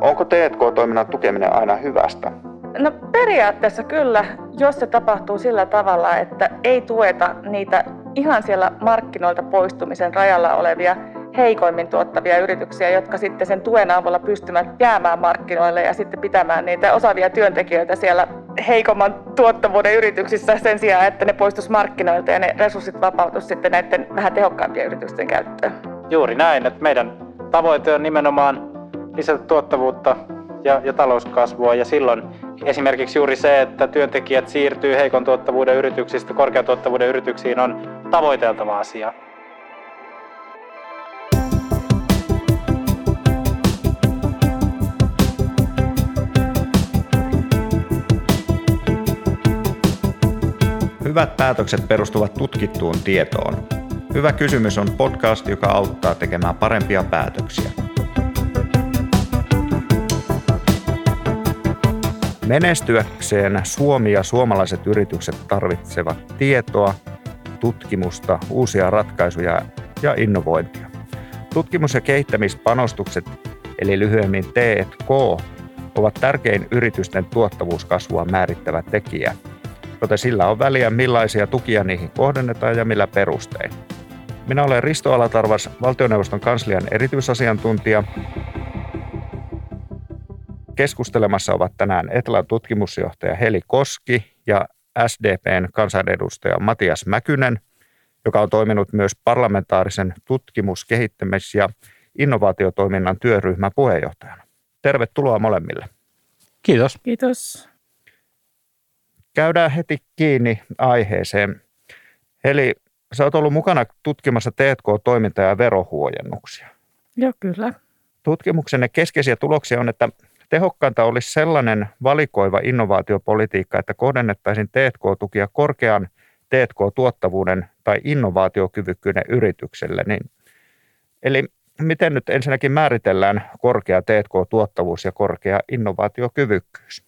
Onko T&K-toiminnan tukeminen aina hyvästä? No periaatteessa kyllä, jos se tapahtuu sillä tavalla, että ei tueta niitä ihan siellä markkinoilta poistumisen rajalla olevia heikoimmin tuottavia yrityksiä, jotka sitten sen tuen avulla pystyvät jäämään markkinoille ja sitten pitämään niitä osaavia työntekijöitä siellä heikomman tuottavuuden yrityksissä sen sijaan, että ne poistus markkinoilta ja ne resurssit vapautus sitten näiden vähän tehokkaampien yritysten käyttöön. Juuri näin, että meidän tavoite on nimenomaan lisätä tuottavuutta ja, ja talouskasvua ja silloin esimerkiksi juuri se, että työntekijät siirtyy heikon tuottavuuden yrityksistä korkean tuottavuuden yrityksiin on tavoiteltava asia. Hyvät päätökset perustuvat tutkittuun tietoon. Hyvä kysymys on podcast, joka auttaa tekemään parempia päätöksiä. Menestyäkseen Suomi ja suomalaiset yritykset tarvitsevat tietoa, tutkimusta, uusia ratkaisuja ja innovointia. Tutkimus- ja kehittämispanostukset, eli lyhyemmin T&K, ovat tärkein yritysten tuottavuuskasvua määrittävä tekijä, joten sillä on väliä millaisia tukia niihin kohdennetaan ja millä perustein. Minä olen Risto Alatarvas, valtioneuvoston kanslian erityisasiantuntija Keskustelemassa ovat tänään Etlan tutkimusjohtaja Heli Koski ja SDPn kansanedustaja Matias Mäkynen, joka on toiminut myös parlamentaarisen tutkimus-, kehittämis- ja innovaatiotoiminnan työryhmän puheenjohtajana. Tervetuloa molemmille. Kiitos. Kiitos. Käydään heti kiinni aiheeseen. Eli sä oot ollut mukana tutkimassa T&K-toimintaa ja verohuojennuksia. Joo, kyllä. Tutkimuksenne keskeisiä tuloksia on, että Tehokkainta olisi sellainen valikoiva innovaatiopolitiikka, että kohdennettaisiin T&K-tukia korkean T&K-tuottavuuden tai innovaatiokyvykkyyden yritykselle. Niin, eli miten nyt ensinnäkin määritellään korkea T&K-tuottavuus ja korkea innovaatiokyvykkyys?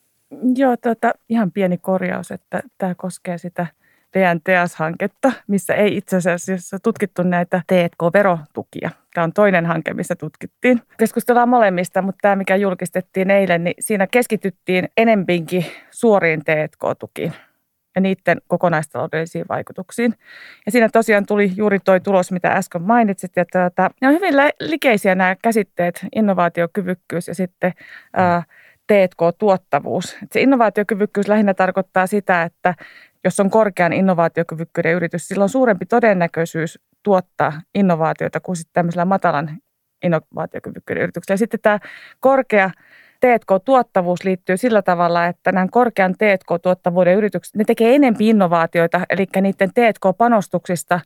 Joo, tota, ihan pieni korjaus, että tämä koskee sitä – DNTS-hanketta, missä ei itse asiassa tutkittu näitä T&K-verotukia. Tämä on toinen hanke, missä tutkittiin. Keskustellaan molemmista, mutta tämä, mikä julkistettiin eilen, niin siinä keskityttiin enempinkin suoriin T&K-tukiin ja niiden kokonaistaloudellisiin vaikutuksiin. Ja siinä tosiaan tuli juuri tuo tulos, mitä äsken mainitsit. Ja tuota, ne on hyvin likeisiä nämä käsitteet, innovaatiokyvykkyys ja sitten ää, T&K-tuottavuus. Se innovaatiokyvykkyys lähinnä tarkoittaa sitä, että jos on korkean innovaatiokyvykkyyden yritys, sillä on suurempi todennäköisyys tuottaa innovaatioita kuin sitten tämmöisellä matalan innovaatiokyvykkyyden yrityksellä. Ja sitten tämä korkea T&K-tuottavuus liittyy sillä tavalla, että nämä korkean T&K-tuottavuuden yritykset, ne tekee enemmän innovaatioita, eli niiden T&K-panostuksista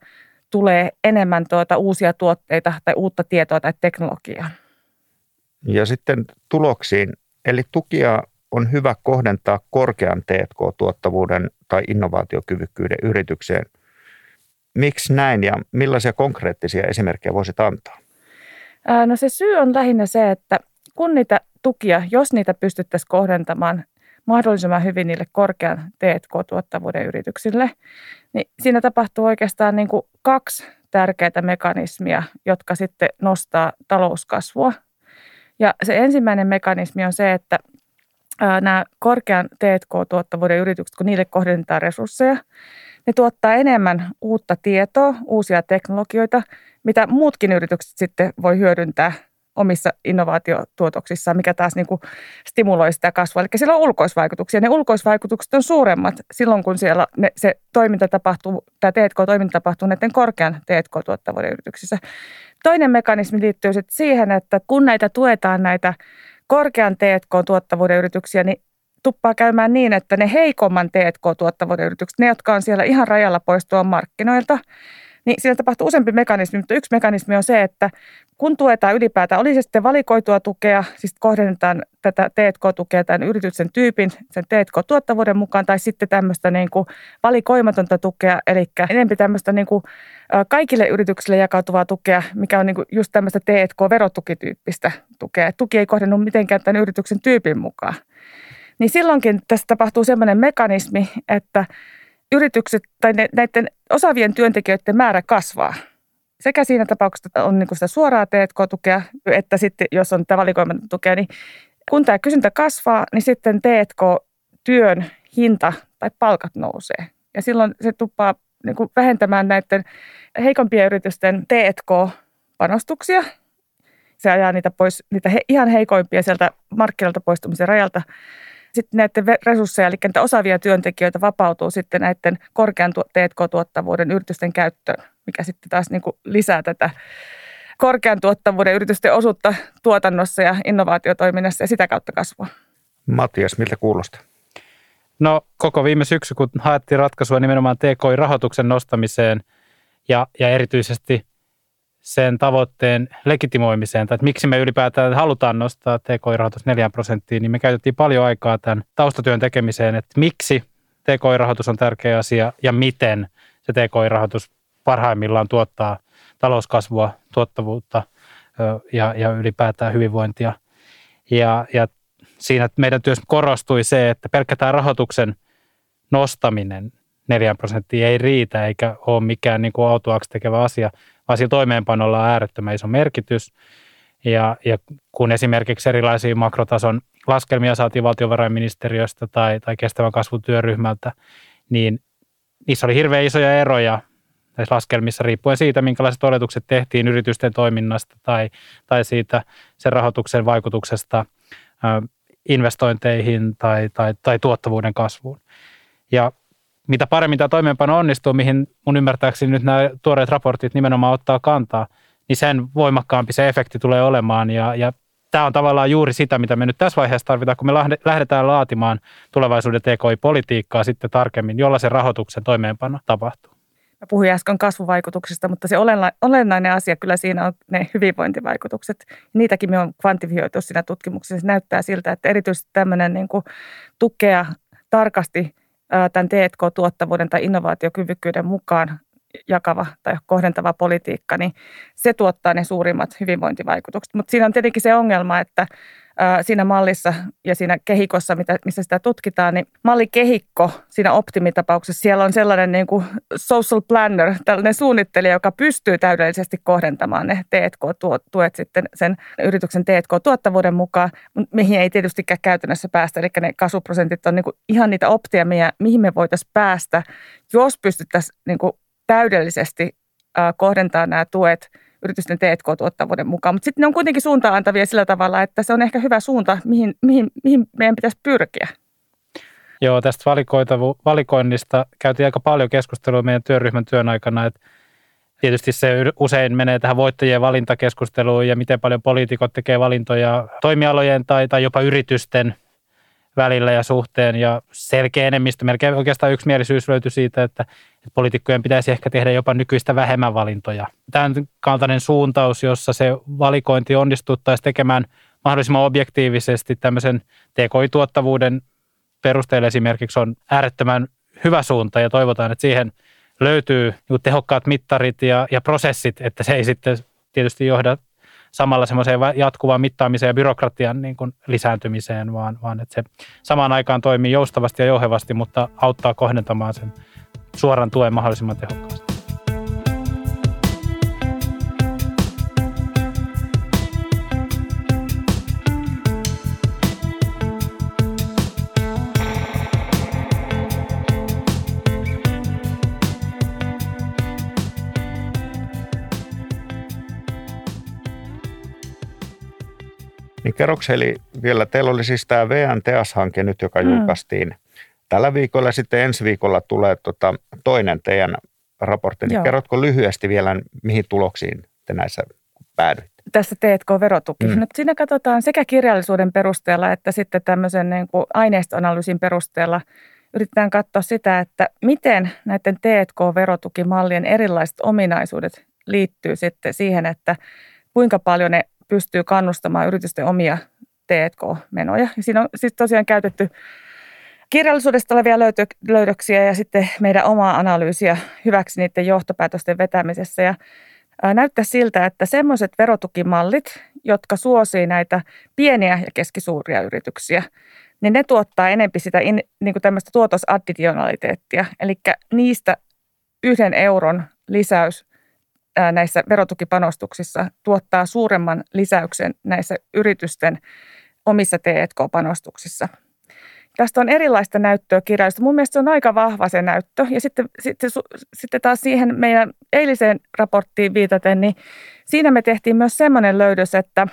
tulee enemmän tuota uusia tuotteita tai uutta tietoa tai teknologiaa. Ja sitten tuloksiin, eli tukia on hyvä kohdentaa korkean T&K-tuottavuuden tai innovaatiokyvykkyyden yritykseen. Miksi näin ja millaisia konkreettisia esimerkkejä voisit antaa? No se syy on lähinnä se, että kun niitä tukia, jos niitä pystyttäisiin kohdentamaan mahdollisimman hyvin niille korkean T&K-tuottavuuden yrityksille, niin siinä tapahtuu oikeastaan niin kuin kaksi tärkeää mekanismia, jotka sitten nostaa talouskasvua. Ja se ensimmäinen mekanismi on se, että nämä korkean T&K-tuottavuuden yritykset, kun niille kohdennetaan resursseja, ne tuottaa enemmän uutta tietoa, uusia teknologioita, mitä muutkin yritykset sitten voi hyödyntää omissa innovaatiotuotoksissaan, mikä taas niin kuin stimuloi sitä kasvua. Eli sillä on ulkoisvaikutuksia. Ne ulkoisvaikutukset on suuremmat silloin, kun siellä ne, se toiminta tapahtuu, tämä T&K-toiminta tapahtuu näiden korkean T&K-tuottavuuden yrityksissä. Toinen mekanismi liittyy sitten siihen, että kun näitä tuetaan näitä korkean T&K-tuottavuuden yrityksiä, niin tuppaa käymään niin, että ne heikomman T&K-tuottavuuden yritykset, ne jotka on siellä ihan rajalla poistua markkinoilta, niin siellä tapahtuu useampi mekanismi, mutta yksi mekanismi on se, että kun tuetaan ylipäätään, oli se sitten valikoitua tukea, siis kohdennetaan tätä T&K-tukea tämän yrityksen tyypin, sen T&K-tuottavuuden mukaan, tai sitten tämmöistä niin kuin valikoimatonta tukea, eli enemmän tämmöistä niin kuin kaikille yrityksille jakautuvaa tukea, mikä on niin kuin just tämmöistä T&K-verotukityyppistä tukea. Tuki ei kohdennu mitenkään tämän yrityksen tyypin mukaan. Niin silloinkin tässä tapahtuu semmoinen mekanismi, että yritykset tai näiden osaavien työntekijöiden määrä kasvaa – sekä siinä tapauksessa, että on niin sitä suoraa T&K-tukea, että sitten jos on tätä valikoimatonta tukea, niin kun tämä kysyntä kasvaa, niin sitten T&K-työn hinta tai palkat nousee. Ja silloin se tuppaa niin kuin vähentämään näiden heikompien yritysten T&K-panostuksia. Se ajaa niitä pois, niitä he, ihan heikoimpia sieltä markkinoilta poistumisen rajalta. Sitten näiden resursseja, eli niitä osaavia työntekijöitä vapautuu sitten näiden korkean T&K-tuottavuuden yritysten käyttöön, mikä sitten taas niin kuin lisää tätä korkean tuottavuuden yritysten osuutta tuotannossa ja innovaatiotoiminnassa ja sitä kautta kasvua. Matias, miltä kuulostaa? No koko viime syksy, kun haettiin ratkaisua nimenomaan TKI-rahoituksen nostamiseen ja, ja erityisesti sen tavoitteen legitimoimiseen, tai että miksi me ylipäätään halutaan nostaa TKI-rahoitus 4 prosenttiin, niin me käytettiin paljon aikaa tämän taustatyön tekemiseen, että miksi TKI-rahoitus on tärkeä asia ja miten se TKI-rahoitus parhaimmillaan tuottaa talouskasvua, tuottavuutta ja, ja ylipäätään hyvinvointia. Ja, ja siinä meidän työssä korostui se, että pelkkä tämä rahoituksen nostaminen 4 prosenttia ei riitä eikä ole mikään niin kuin autuaksi tekevä asia, vaan sillä toimeenpanolla on äärettömän iso merkitys. Ja, ja kun esimerkiksi erilaisia makrotason laskelmia saatiin valtiovarainministeriöstä tai, tai kestävän kasvun työryhmältä, niin niissä oli hirveän isoja eroja näissä laskelmissa riippuen siitä, minkälaiset oletukset tehtiin yritysten toiminnasta tai, tai siitä sen rahoituksen vaikutuksesta investointeihin tai, tai, tai tuottavuuden kasvuun. Ja mitä paremmin tämä toimeenpano onnistuu, mihin mun ymmärtääkseni nyt nämä tuoreet raportit nimenomaan ottaa kantaa, niin sen voimakkaampi se efekti tulee olemaan. Ja, ja tämä on tavallaan juuri sitä, mitä me nyt tässä vaiheessa tarvitaan, kun me lähdetään laatimaan tulevaisuuden TKI-politiikkaa sitten tarkemmin, jolla se rahoituksen toimeenpano tapahtuu. Mä puhuin äsken kasvuvaikutuksista, mutta se olennainen asia kyllä siinä on ne hyvinvointivaikutukset. Niitäkin me on kvantifioitu siinä tutkimuksessa. Se näyttää siltä, että erityisesti tämmöinen niin kuin tukea tarkasti tämän T&K-tuottavuuden tai innovaatiokyvykkyyden mukaan jakava tai kohdentava politiikka, niin se tuottaa ne suurimmat hyvinvointivaikutukset. Mutta siinä on tietenkin se ongelma, että siinä mallissa ja siinä kehikossa, mitä, missä sitä tutkitaan, niin mallikehikko siinä optimitapauksessa, siellä on sellainen niin kuin social planner, tällainen suunnittelija, joka pystyy täydellisesti kohdentamaan ne T&K-tuet sitten sen yrityksen T&K-tuottavuuden mukaan, mihin ei tietystikään käytännössä päästä. Eli ne kasvuprosentit on niin kuin ihan niitä optimia, mihin me voitaisiin päästä, jos pystyttäisiin niin kuin täydellisesti kohdentaa nämä tuet – yritysten T&K-tuottavuuden mukaan. Mutta sitten ne on kuitenkin suuntaan antavia sillä tavalla, että se on ehkä hyvä suunta, mihin, mihin, mihin meidän pitäisi pyrkiä. Joo, tästä valikoinnista käytiin aika paljon keskustelua meidän työryhmän työn aikana, että tietysti se usein menee tähän voittajien valintakeskusteluun ja miten paljon poliitikot tekee valintoja toimialojen tai, tai jopa yritysten välillä ja suhteen ja selkeä enemmistö, melkein oikeastaan yksimielisyys löytyi siitä, että, että poliitikkojen pitäisi ehkä tehdä jopa nykyistä vähemmän valintoja. Tämän kaltainen suuntaus, jossa se valikointi onnistuttaisiin tekemään mahdollisimman objektiivisesti tämmöisen TKI-tuottavuuden perusteella esimerkiksi on äärettömän hyvä suunta ja toivotaan, että siihen löytyy tehokkaat mittarit ja, ja prosessit, että se ei sitten tietysti johda samalla semmoiseen jatkuvaan mittaamiseen ja byrokratian niin kuin lisääntymiseen, vaan, vaan että se samaan aikaan toimii joustavasti ja jouhevasti, mutta auttaa kohdentamaan sen suoran tuen mahdollisimman tehokkaasti. Kerrokseli vielä, teillä oli siis tämä VNTS-hanke nyt, joka mm. julkaistiin tällä viikolla ja sitten ensi viikolla tulee tota toinen teidän raportti. Niin kerrotko lyhyesti vielä, mihin tuloksiin te näissä päädyitte? Tässä T&K-verotuki. Mm. No, siinä katsotaan sekä kirjallisuuden perusteella että sitten tämmöisen niin kuin aineistoanalyysin perusteella yritetään katsoa sitä, että miten näiden T&K-verotukimallien erilaiset ominaisuudet liittyy sitten siihen, että kuinka paljon ne pystyy kannustamaan yritysten omia T&K-menoja. Ja siinä on siis tosiaan käytetty kirjallisuudesta olevia löydöksiä ja sitten meidän omaa analyysiä hyväksi niiden johtopäätösten vetämisessä. Ja näyttää siltä, että semmoiset verotukimallit, jotka suosii näitä pieniä ja keskisuuria yrityksiä, niin ne tuottaa enempi sitä in, niin kuin tämmöistä tuotosadditionaliteettia. Eli niistä yhden euron lisäys näissä verotukipanostuksissa tuottaa suuremman lisäyksen näissä yritysten omissa T&K-panostuksissa. Tästä on erilaista näyttöä kirjallista. Mun mielestä se on aika vahva se näyttö. Ja sitten, sitten, sitten taas siihen meidän eiliseen raporttiin viitaten, niin siinä me tehtiin myös semmoinen löydös, että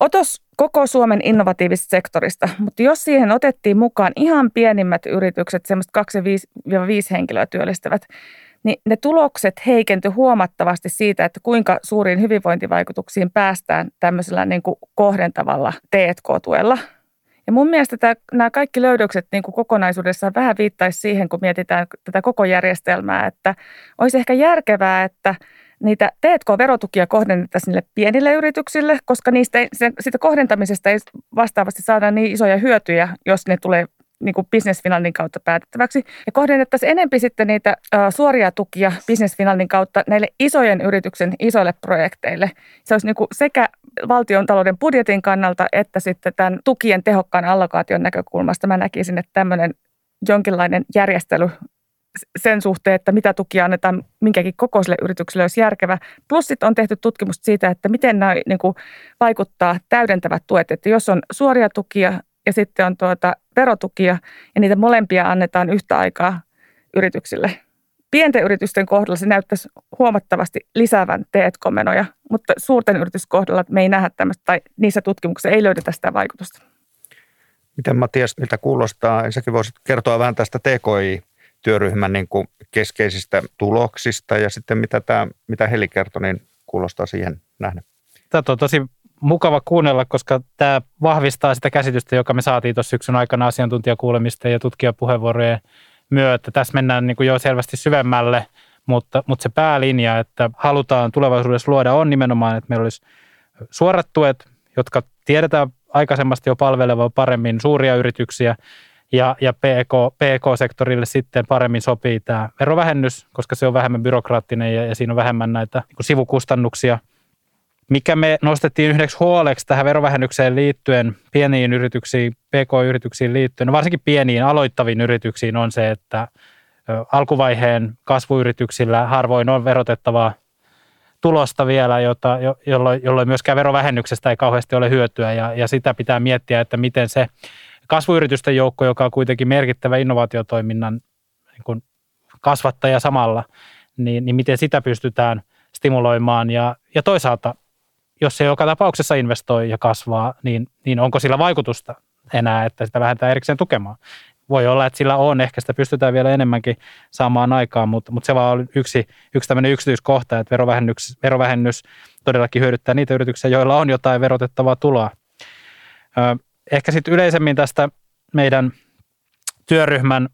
otos koko Suomen innovatiivisesta sektorista, mutta jos siihen otettiin mukaan ihan pienimmät yritykset, semmoista 2-5 henkilöä työllistävät, niin ne tulokset heikentyi huomattavasti siitä, että kuinka suuriin hyvinvointivaikutuksiin päästään tämmöisellä niin kuin kohdentavalla T&K-tuella. Ja mun mielestä tämä, nämä kaikki löydökset niin kuin kokonaisuudessaan vähän viittaisi siihen, kun mietitään tätä koko järjestelmää, että olisi ehkä järkevää, että niitä T&K-verotukia kohdennettaisiin niille pienille yrityksille, koska niistä ei, siitä kohdentamisesta ei vastaavasti saada niin isoja hyötyjä, jos ne tulee niin kuin Business Finlandin kautta päätettäväksi. Ja kohdennettaisiin enempi sitten niitä suoria tukia Business Finlandin kautta näille isojen yrityksen isoille projekteille. Se olisi niin kuin sekä valtion talouden budjetin kannalta että sitten tämän tukien tehokkaan allokaation näkökulmasta. Mä näkisin, että tämmöinen jonkinlainen järjestely sen suhteen, että mitä tukia annetaan minkäkin kokoiselle yritykselle olisi järkevä. Plus sitten on tehty tutkimusta siitä, että miten nämä niin kuin, vaikuttaa täydentävät tuet. Että jos on suoria tukia ja sitten on tuota verotukia ja niitä molempia annetaan yhtä aikaa yrityksille. Pienten yritysten kohdalla se näyttäisi huomattavasti lisäävän T&K-menoja, mutta suurten yritysten kohdalla me ei nähdä tämmöistä, tai niissä tutkimuksissa ei löydetä sitä vaikutusta. Miten Matias, miltä kuulostaa? Säkin voisit kertoa vähän tästä TKI-työryhmän niin kuin keskeisistä tuloksista ja sitten mitä, tämä, mitä Heli kertoi, niin kuulostaa siihen nähdä. Tämä on tosi mukava kuunnella, koska tämä vahvistaa sitä käsitystä, joka me saatiin tuossa syksyn aikana asiantuntijakuulemisten ja tutkijapuheenvuorojen myötä. Tässä mennään niin kuin jo selvästi syvemmälle, mutta, mutta se päälinja, että halutaan tulevaisuudessa luoda, on nimenomaan, että meillä olisi suorat tuet, jotka tiedetään aikaisemmasti jo palvelevan paremmin suuria yrityksiä, ja, ja PK, PK-sektorille sitten paremmin sopii tämä verovähennys, koska se on vähemmän byrokraattinen ja, ja siinä on vähemmän näitä niin sivukustannuksia – mikä me nostettiin yhdeksi huoleksi tähän verovähennykseen liittyen, pieniin yrityksiin, pk-yrityksiin liittyen, no varsinkin pieniin aloittaviin yrityksiin on se, että alkuvaiheen kasvuyrityksillä harvoin on verotettavaa tulosta vielä, jota, jolloin, jolloin myöskään verovähennyksestä ei kauheasti ole hyötyä. Ja, ja sitä pitää miettiä, että miten se kasvuyritysten joukko, joka on kuitenkin merkittävä innovaatiotoiminnan niin kuin kasvattaja samalla, niin, niin miten sitä pystytään stimuloimaan. Ja, ja toisaalta jos se joka tapauksessa investoi ja kasvaa, niin, niin onko sillä vaikutusta enää, että sitä lähdetään erikseen tukemaan? Voi olla, että sillä on, ehkä sitä pystytään vielä enemmänkin saamaan aikaan, mutta, mutta se vaan on yksi, yksi tämmöinen yksityiskohta, että verovähennys, verovähennys todellakin hyödyttää niitä yrityksiä, joilla on jotain verotettavaa tuloa. Ehkä sitten yleisemmin tästä meidän työryhmän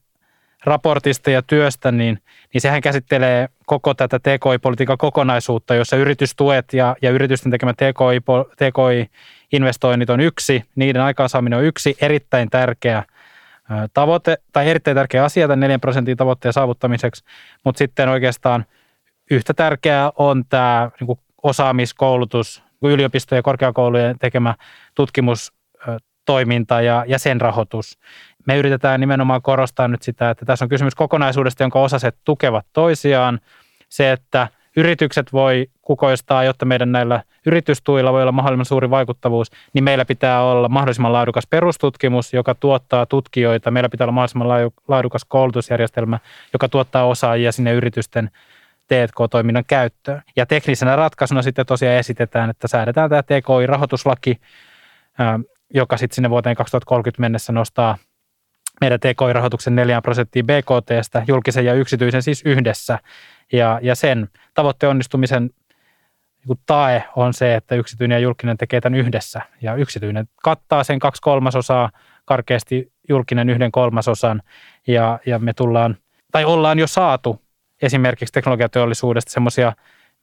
raportista ja työstä, niin, niin sehän käsittelee koko tätä TKI-politiikan kokonaisuutta, jossa yritystuet ja, ja yritysten tekemät TKI, TKI-investoinnit on yksi, niiden aikaansaaminen on yksi erittäin tärkeä tavoite tai erittäin tärkeä asia tämän 4 prosentin tavoitteen saavuttamiseksi, mutta sitten oikeastaan yhtä tärkeää on tämä niin osaamiskoulutus, yliopistojen ja korkeakoulujen tekemä tutkimustoiminta ja, ja sen rahoitus me yritetään nimenomaan korostaa nyt sitä, että tässä on kysymys kokonaisuudesta, jonka osaset tukevat toisiaan. Se, että yritykset voi kukoistaa, jotta meidän näillä yritystuilla voi olla mahdollisimman suuri vaikuttavuus, niin meillä pitää olla mahdollisimman laadukas perustutkimus, joka tuottaa tutkijoita. Meillä pitää olla mahdollisimman laadukas koulutusjärjestelmä, joka tuottaa osaajia sinne yritysten T&K-toiminnan käyttöön. Ja teknisenä ratkaisuna sitten tosiaan esitetään, että säädetään tämä TKI-rahoituslaki, joka sitten sinne vuoteen 2030 mennessä nostaa meidän TKI-rahoituksen 4 prosenttia BKTstä, julkisen ja yksityisen siis yhdessä. Ja, ja sen tavoitteen onnistumisen niin tae on se, että yksityinen ja julkinen tekee tämän yhdessä. Ja yksityinen kattaa sen kaksi kolmasosaa, karkeasti julkinen yhden kolmasosan. Ja, ja me tullaan, tai ollaan jo saatu esimerkiksi teknologiateollisuudesta semmoisia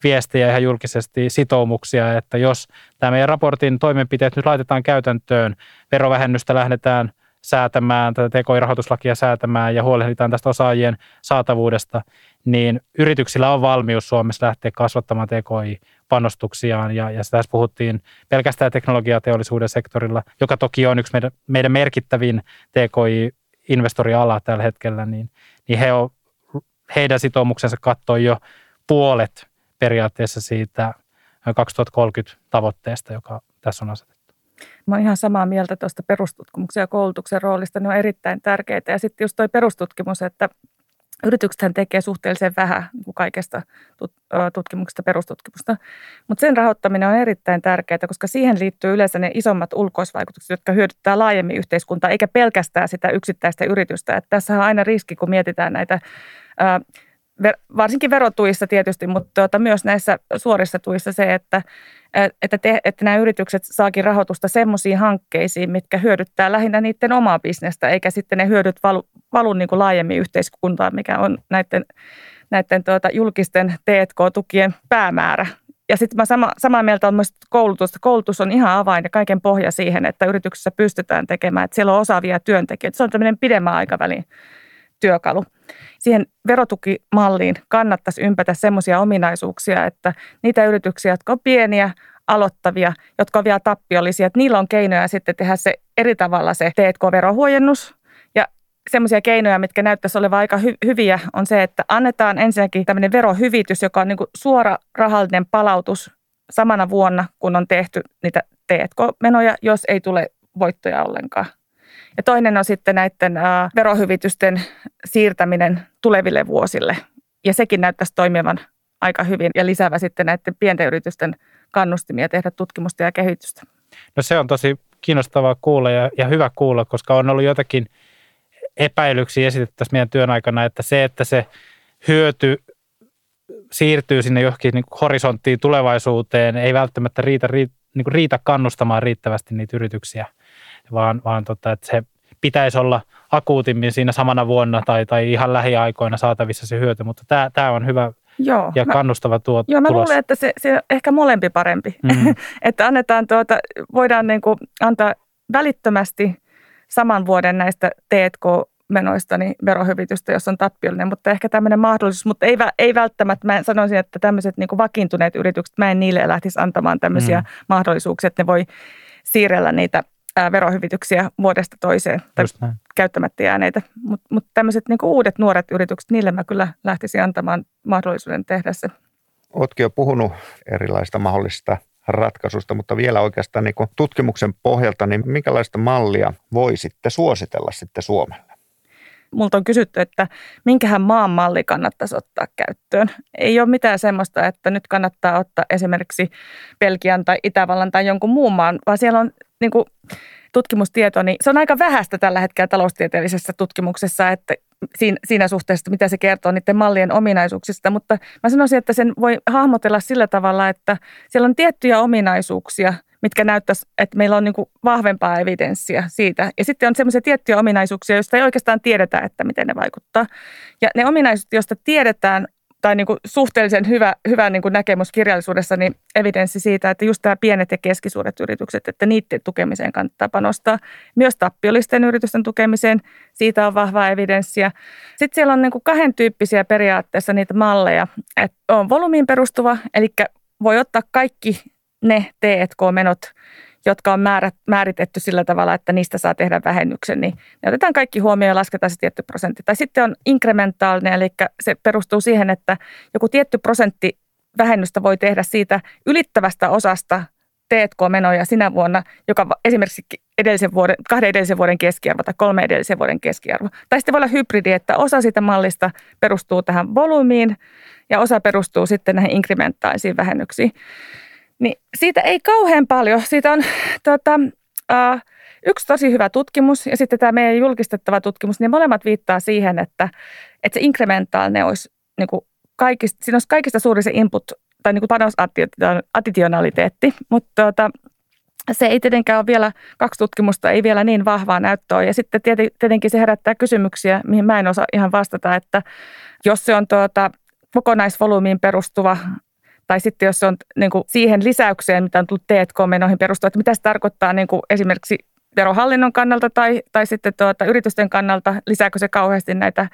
viestejä ihan julkisesti sitoumuksia, että jos tämä meidän raportin toimenpiteet nyt laitetaan käytäntöön, verovähennystä lähdetään säätämään, tätä TKI-rahoituslakia säätämään ja huolehditaan tästä osaajien saatavuudesta, niin yrityksillä on valmius Suomessa lähteä kasvattamaan TKI-panostuksiaan. Ja, ja tässä puhuttiin pelkästään teknologiateollisuuden sektorilla, joka toki on yksi meidän, meidän merkittävin TKI-investoriala tällä hetkellä, niin, niin he on, heidän sitoumuksensa kattoi jo puolet periaatteessa siitä 2030 tavoitteesta, joka tässä on asetettu. Mä olen ihan samaa mieltä tuosta perustutkimuksen ja koulutuksen roolista. Ne on erittäin tärkeitä. Ja sitten just tuo perustutkimus, että Yrityksethän tekee suhteellisen vähän niin kuin kaikesta tutkimuksesta, perustutkimusta, mutta sen rahoittaminen on erittäin tärkeää, koska siihen liittyy yleensä ne isommat ulkoisvaikutukset, jotka hyödyttää laajemmin yhteiskuntaa, eikä pelkästään sitä yksittäistä yritystä. Tässä on aina riski, kun mietitään näitä varsinkin verotuissa tietysti, mutta tuota, myös näissä suorissa tuissa se, että, että, te, että nämä yritykset saakin rahoitusta semmoisiin hankkeisiin, mitkä hyödyttää lähinnä niiden omaa bisnestä, eikä sitten ne hyödyt valu, valu niin kuin laajemmin yhteiskuntaan, mikä on näiden, näiden tuota, julkisten T&K-tukien päämäärä. Ja sitten mä sama, samaa mieltä on myös koulutusta. Koulutus on ihan avain ja kaiken pohja siihen, että yrityksessä pystytään tekemään, että siellä on osaavia työntekijöitä. Se on tämmöinen pidemmän aikavälin työkalu. Siihen verotukimalliin kannattaisi ympätä semmoisia ominaisuuksia, että niitä yrityksiä, jotka on pieniä, aloittavia, jotka on vielä tappiollisia, että niillä on keinoja sitten tehdä se eri tavalla se T&K-verohuojennus. Ja semmoisia keinoja, mitkä näyttäisi olevan aika hy- hyviä, on se, että annetaan ensinnäkin tämmöinen verohyvitys, joka on niin suora rahallinen palautus samana vuonna, kun on tehty niitä T&K-menoja, jos ei tule voittoja ollenkaan. Ja toinen on sitten näiden verohyvitysten siirtäminen tuleville vuosille. Ja sekin näyttäisi toimivan aika hyvin ja lisäävä sitten näiden pienten yritysten kannustimia tehdä tutkimusta ja kehitystä. No se on tosi kiinnostavaa kuulla ja, ja hyvä kuulla, koska on ollut jotakin epäilyksiä esitetty tässä meidän työn aikana, että se, että se hyöty siirtyy sinne johonkin niin horisonttiin tulevaisuuteen, ei välttämättä riitä, riitä, niin riitä kannustamaan riittävästi niitä yrityksiä – vaan, vaan tota, että se pitäisi olla akuutimmin siinä samana vuonna tai, tai ihan lähiaikoina saatavissa se hyöty, mutta tämä, tämä on hyvä Joo, ja mä, kannustava tuo Joo, mä tulos. luulen, että se, se ehkä molempi parempi. Mm-hmm. että annetaan tuota, voidaan niin kuin antaa välittömästi saman vuoden näistä T&K menoista niin verohyvitystä, jos on tappiollinen, mutta ehkä tämmöinen mahdollisuus, mutta ei, ei välttämättä, mä sanoisin, että tämmöiset niin kuin vakiintuneet yritykset, mä en niille lähtisi antamaan tämmöisiä mm. mahdollisuuksia, että ne voi siirrellä niitä verohyvityksiä vuodesta toiseen tai käyttämättä jääneitä. Mutta mut tämmöiset niinku uudet nuoret yritykset, niille mä kyllä lähtisin antamaan mahdollisuuden tehdä se. Oletkin jo puhunut erilaista mahdollisista ratkaisusta, mutta vielä oikeastaan niin tutkimuksen pohjalta, niin minkälaista mallia voisitte suositella sitten Suomelle? multa on kysytty, että minkähän maan malli kannattaisi ottaa käyttöön. Ei ole mitään semmoista, että nyt kannattaa ottaa esimerkiksi Belgian tai Itävallan tai jonkun muun maan, vaan siellä on niin kuin tutkimustieto, niin se on aika vähäistä tällä hetkellä taloustieteellisessä tutkimuksessa, että siinä, suhteessa, mitä se kertoo niiden mallien ominaisuuksista, mutta mä sanoisin, että sen voi hahmotella sillä tavalla, että siellä on tiettyjä ominaisuuksia – mitkä näyttäisi, että meillä on niin kuin vahvempaa evidenssiä siitä. Ja sitten on semmoisia tiettyjä ominaisuuksia, joista ei oikeastaan tiedetä, että miten ne vaikuttaa. Ja ne ominaisuudet, joista tiedetään, tai niin kuin suhteellisen hyvä, hyvä niin kuin näkemys kirjallisuudessa, niin evidenssi siitä, että just tämä pienet ja keskisuuret yritykset, että niiden tukemiseen kannattaa panostaa. Myös tappiollisten yritysten tukemiseen, siitä on vahvaa evidenssiä. Sitten siellä on niin kuin kahden tyyppisiä periaatteessa niitä malleja. Että on volyymiin perustuva, eli voi ottaa kaikki ne T&K-menot, jotka on määrät, määritetty sillä tavalla, että niistä saa tehdä vähennyksen, niin ne otetaan kaikki huomioon ja lasketaan se tietty prosentti. Tai sitten on inkrementaalinen, eli se perustuu siihen, että joku tietty prosentti vähennystä voi tehdä siitä ylittävästä osasta T&K-menoja sinä vuonna, joka esimerkiksi edellisen vuoden, kahden edellisen vuoden keskiarvo tai kolme edellisen vuoden keskiarvo. Tai sitten voi olla hybridi, että osa sitä mallista perustuu tähän volyymiin ja osa perustuu sitten näihin inkrementaalisiin vähennyksiin. Niin siitä ei kauhean paljon. Siitä on tota, uh, yksi tosi hyvä tutkimus ja sitten tämä meidän julkistettava tutkimus, niin molemmat viittaa siihen, että, että se inkrementaalinen olisi niin kuin kaikista, siinä olisi kaikista suurin se input tai niin kuin panosadditionaliteetti, mutta tota, se ei tietenkään ole vielä, kaksi tutkimusta ei vielä niin vahvaa näyttöä. Ja sitten tietenkin se herättää kysymyksiä, mihin mä en osaa ihan vastata, että jos se on tuota, kokonaisvolyymiin perustuva tai sitten jos se on niin kuin siihen lisäykseen, mitä on tullut T&K-menoihin perustua, että mitä se tarkoittaa niin kuin esimerkiksi verohallinnon kannalta tai, tai sitten tuota, yritysten kannalta, lisääkö se kauheasti näitä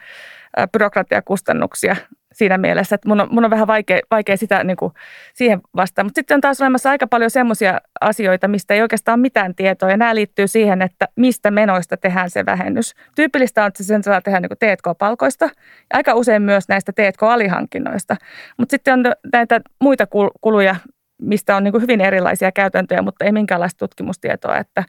byrokratiakustannuksia siinä mielessä, että mun on, mun on vähän vaikea, vaikea sitä niin kuin siihen vastaan. Mutta sitten on taas olemassa aika paljon semmoisia asioita, mistä ei oikeastaan mitään tietoa. Ja nämä liittyy siihen, että mistä menoista tehdään se vähennys. Tyypillistä on, että se sen saa tehdä niin T&K-palkoista aika usein myös näistä T&K-alihankinnoista. Mutta sitten on näitä muita kuluja, mistä on niin kuin hyvin erilaisia käytäntöjä, mutta ei minkäänlaista tutkimustietoa, että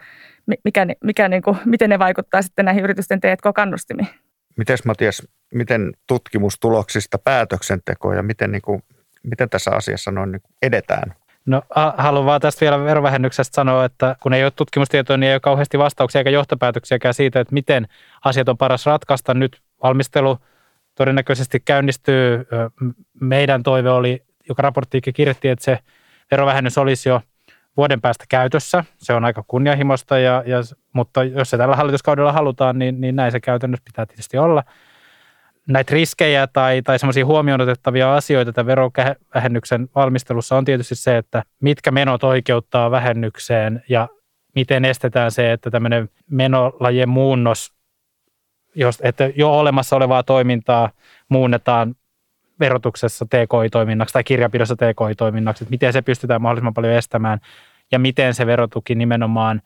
mikä, mikä niin kuin, miten ne vaikuttaa sitten näihin yritysten T&K-kannustimiin. Miten Matias, miten tutkimustuloksista päätöksentekoon ja miten, niin kuin, miten tässä asiassa noin niin edetään? No haluan vaan tästä vielä verovähennyksestä sanoa, että kun ei ole tutkimustietoa, niin ei ole kauheasti vastauksia eikä johtopäätöksiäkään siitä, että miten asiat on paras ratkaista. Nyt valmistelu todennäköisesti käynnistyy. Meidän toive oli, joka raporttiikin kirjoitti, että se verovähennys olisi jo vuoden päästä käytössä. Se on aika kunnianhimoista, ja, ja, mutta jos se tällä hallituskaudella halutaan, niin, niin näin se käytännössä pitää tietysti olla. Näitä riskejä tai, tai semmoisia huomioon otettavia asioita tämän verovähennyksen valmistelussa on tietysti se, että mitkä menot oikeuttaa vähennykseen ja miten estetään se, että tämmöinen menolajien muunnos, jos, että jo olemassa olevaa toimintaa muunnetaan verotuksessa TKI-toiminnaksi tai kirjapidossa TKI-toiminnaksi, että miten se pystytään mahdollisimman paljon estämään ja miten se verotuki nimenomaan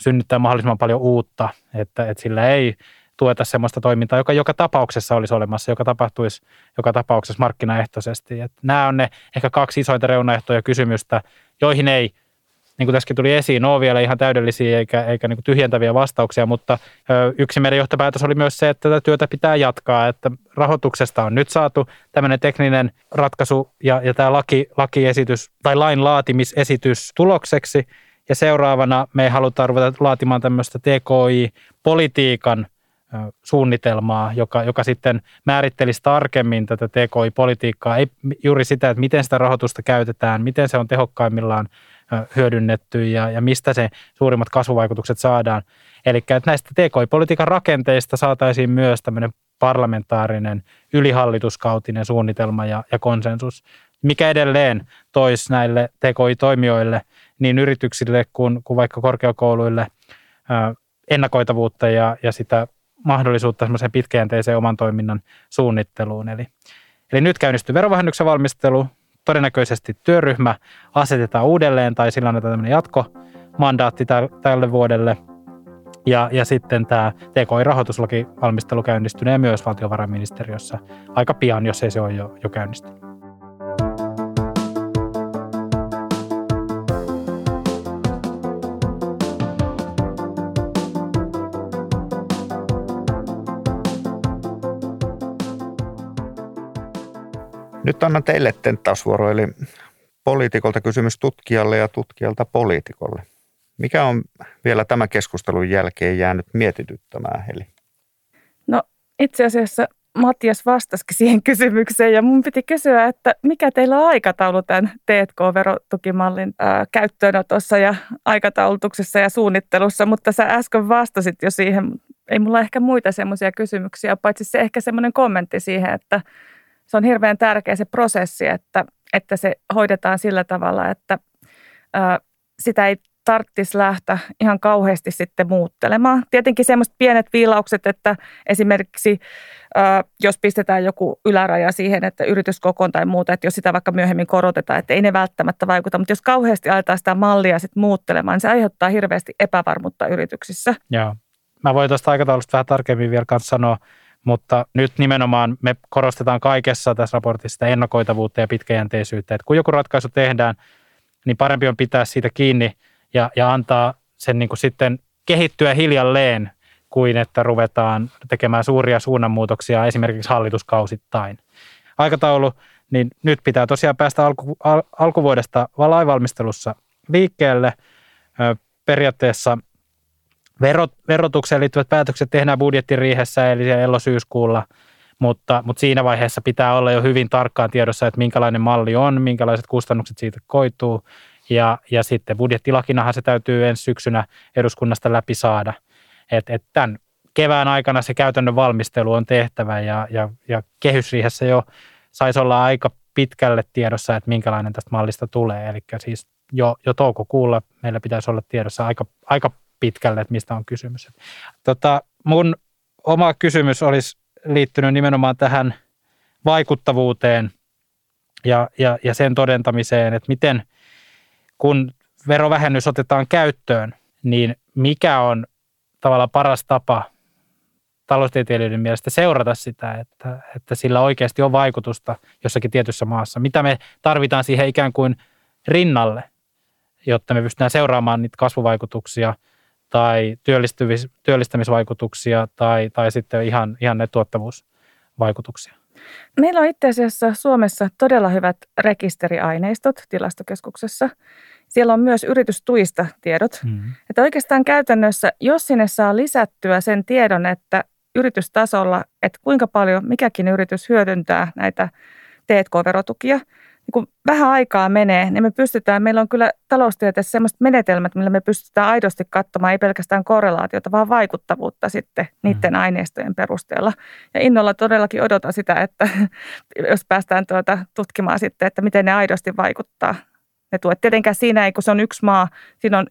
synnyttää mahdollisimman paljon uutta, että, että sillä ei tueta sellaista toimintaa, joka joka tapauksessa olisi olemassa, joka tapahtuisi joka tapauksessa markkinaehtoisesti. Että nämä on ne ehkä kaksi isointa reunaehtoja kysymystä, joihin ei – niin kuin tässäkin tuli esiin, ole vielä ihan täydellisiä eikä, eikä niin kuin tyhjentäviä vastauksia, mutta yksi meidän johtopäätös oli myös se, että tätä työtä pitää jatkaa, että rahoituksesta on nyt saatu tämmöinen tekninen ratkaisu ja, ja tämä laki, lakiesitys tai lain laatimisesitys tulokseksi, ja seuraavana me halutaan ruveta laatimaan tämmöistä TKI-politiikan suunnitelmaa, joka, joka sitten määrittelisi tarkemmin tätä TKI-politiikkaa, ei juuri sitä, että miten sitä rahoitusta käytetään, miten se on tehokkaimmillaan hyödynnetty ja, ja mistä se suurimmat kasvuvaikutukset saadaan. Eli että näistä TKI-politiikan rakenteista saataisiin myös tämmöinen parlamentaarinen ylihallituskautinen suunnitelma ja, ja konsensus, mikä edelleen toisi näille TKI-toimijoille, niin yrityksille kuin, kuin vaikka korkeakouluille, ennakoitavuutta ja, ja sitä mahdollisuutta semmoiseen pitkäjänteiseen oman toiminnan suunnitteluun. Eli, eli nyt käynnistyy verovähennyksen valmistelu, todennäköisesti työryhmä asetetaan uudelleen tai sillä on tämmöinen jatkomandaatti tälle vuodelle. Ja, ja sitten tämä TKI-rahoituslaki valmistelu käynnistynee myös valtiovarainministeriössä aika pian, jos ei se ole jo, jo käynnistynyt. Nyt annan teille tenttausvuoro, eli poliitikolta kysymys tutkijalle ja tutkijalta poliitikolle. Mikä on vielä tämän keskustelun jälkeen jäänyt mietityttämään, Heli? No itse asiassa Matias vastasikin siihen kysymykseen ja mun piti kysyä, että mikä teillä on aikataulu tämän T&K-verotukimallin käyttöönotossa ja aikataulutuksessa ja suunnittelussa, mutta sä äsken vastasit jo siihen. Ei mulla ehkä muita semmoisia kysymyksiä, paitsi se ehkä semmoinen kommentti siihen, että se on hirveän tärkeä se prosessi, että, että se hoidetaan sillä tavalla, että ää, sitä ei tarttisi lähteä ihan kauheasti sitten muuttelemaan. Tietenkin semmoiset pienet viilaukset, että esimerkiksi ää, jos pistetään joku yläraja siihen, että yrityskokoon tai muuta, että jos sitä vaikka myöhemmin korotetaan, että ei ne välttämättä vaikuta, mutta jos kauheasti aletaan sitä mallia sitten muuttelemaan, niin se aiheuttaa hirveästi epävarmuutta yrityksissä. Joo. Mä voin tuosta aikataulusta vähän tarkemmin vielä kanssa sanoa, mutta nyt nimenomaan me korostetaan kaikessa tässä raportissa sitä ennakoitavuutta ja pitkäjänteisyyttä. Että kun joku ratkaisu tehdään, niin parempi on pitää siitä kiinni ja, ja antaa sen niin kuin sitten kehittyä hiljalleen, kuin että ruvetaan tekemään suuria suunnanmuutoksia esimerkiksi hallituskausittain. Aikataulu, niin nyt pitää tosiaan päästä alku, al, alkuvuodesta lainvalmistelussa liikkeelle. Periaatteessa Verot, verotukseen liittyvät päätökset tehdään budjettiriihessä eli ello-syyskuulla, mutta, mutta siinä vaiheessa pitää olla jo hyvin tarkkaan tiedossa, että minkälainen malli on, minkälaiset kustannukset siitä koituu ja, ja sitten budjettilakinahan se täytyy ensi syksynä eduskunnasta läpi saada. Et, et tämän kevään aikana se käytännön valmistelu on tehtävä ja, ja, ja kehysriihessä jo saisi olla aika pitkälle tiedossa, että minkälainen tästä mallista tulee. Eli siis jo, jo toukokuulla meillä pitäisi olla tiedossa aika, aika pitkälle, että mistä on kysymys. Tota, mun oma kysymys olisi liittynyt nimenomaan tähän vaikuttavuuteen ja, ja, ja sen todentamiseen, että miten kun verovähennys otetaan käyttöön, niin mikä on tavallaan paras tapa taloustieteilijöiden mielestä seurata sitä, että, että sillä oikeasti on vaikutusta jossakin tietyssä maassa. Mitä me tarvitaan siihen ikään kuin rinnalle, jotta me pystytään seuraamaan niitä kasvuvaikutuksia tai työllistämisvaikutuksia tai, tai sitten ihan, ihan ne tuottavuusvaikutuksia. Meillä on itse asiassa Suomessa todella hyvät rekisteriaineistot tilastokeskuksessa. Siellä on myös yritystuista tiedot. Mm-hmm. Että oikeastaan käytännössä, jos sinne saa lisättyä sen tiedon, että yritystasolla, että kuinka paljon mikäkin yritys hyödyntää näitä T&K-verotukia, niin kun vähän aikaa menee, niin me pystytään, meillä on kyllä taloustieteessä sellaiset menetelmät, millä me pystytään aidosti katsomaan ei pelkästään korrelaatiota, vaan vaikuttavuutta sitten niiden mm. aineistojen perusteella. Ja innolla todellakin odotan sitä, että jos päästään tuota tutkimaan sitten, että miten ne aidosti vaikuttaa ne tuet. Tietenkään siinä ei, kun se on yksi maa, siinä on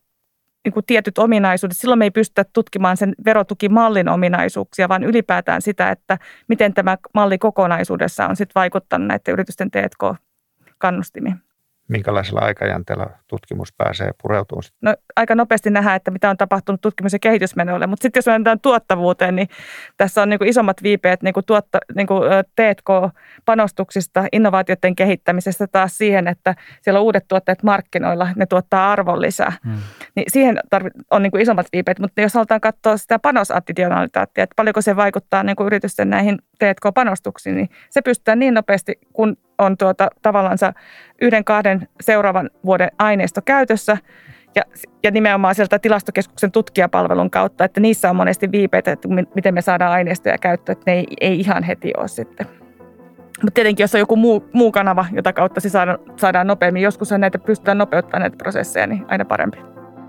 niin kuin tietyt ominaisuudet. Silloin me ei pystytä tutkimaan sen verotukimallin ominaisuuksia, vaan ylipäätään sitä, että miten tämä malli kokonaisuudessa on sitten vaikuttanut näiden yritysten T&K-kannustimiin minkälaisella aikajänteellä tutkimus pääsee pureutumaan? No, aika nopeasti nähdään, että mitä on tapahtunut tutkimus- ja kehitysmenoille, mutta sitten jos mennään tuottavuuteen, niin tässä on niin kuin isommat viipeet niin kuin tuotta, niin kuin T&K-panostuksista, innovaatioiden kehittämisestä taas siihen, että siellä on uudet tuotteet markkinoilla, ne tuottaa arvonlisää. Hmm. Niin siihen on niin kuin isommat viipeet, mutta jos halutaan katsoa sitä panosadditionalitaattia, että paljonko se vaikuttaa niin kuin yritysten näihin T&K-panostuksiin, niin se pystytään niin nopeasti, kun on tuota, tavallaan yhden kahden seuraavan vuoden aineisto käytössä ja, ja nimenomaan sieltä tilastokeskuksen tutkijapalvelun kautta, että niissä on monesti viipeitä, että miten me saadaan aineistoja käyttöön, että ne ei, ei ihan heti ole sitten. Mutta tietenkin, jos on joku muu, muu kanava, jota kautta se saadaan, saadaan nopeammin, joskus näitä pystytään nopeuttamaan näitä prosesseja, niin aina parempi.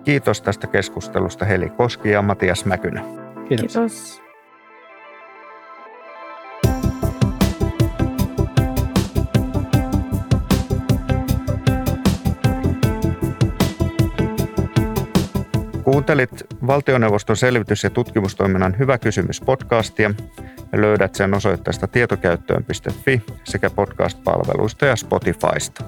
Kiitos tästä keskustelusta Heli Koski ja Matias Mäkynä. Kiitos. Kiitos. Kuuntelit valtioneuvoston selvitys- ja tutkimustoiminnan Hyvä kysymys podcastia ja löydät sen osoitteesta tietokäyttöön.fi sekä podcast-palveluista ja Spotifysta.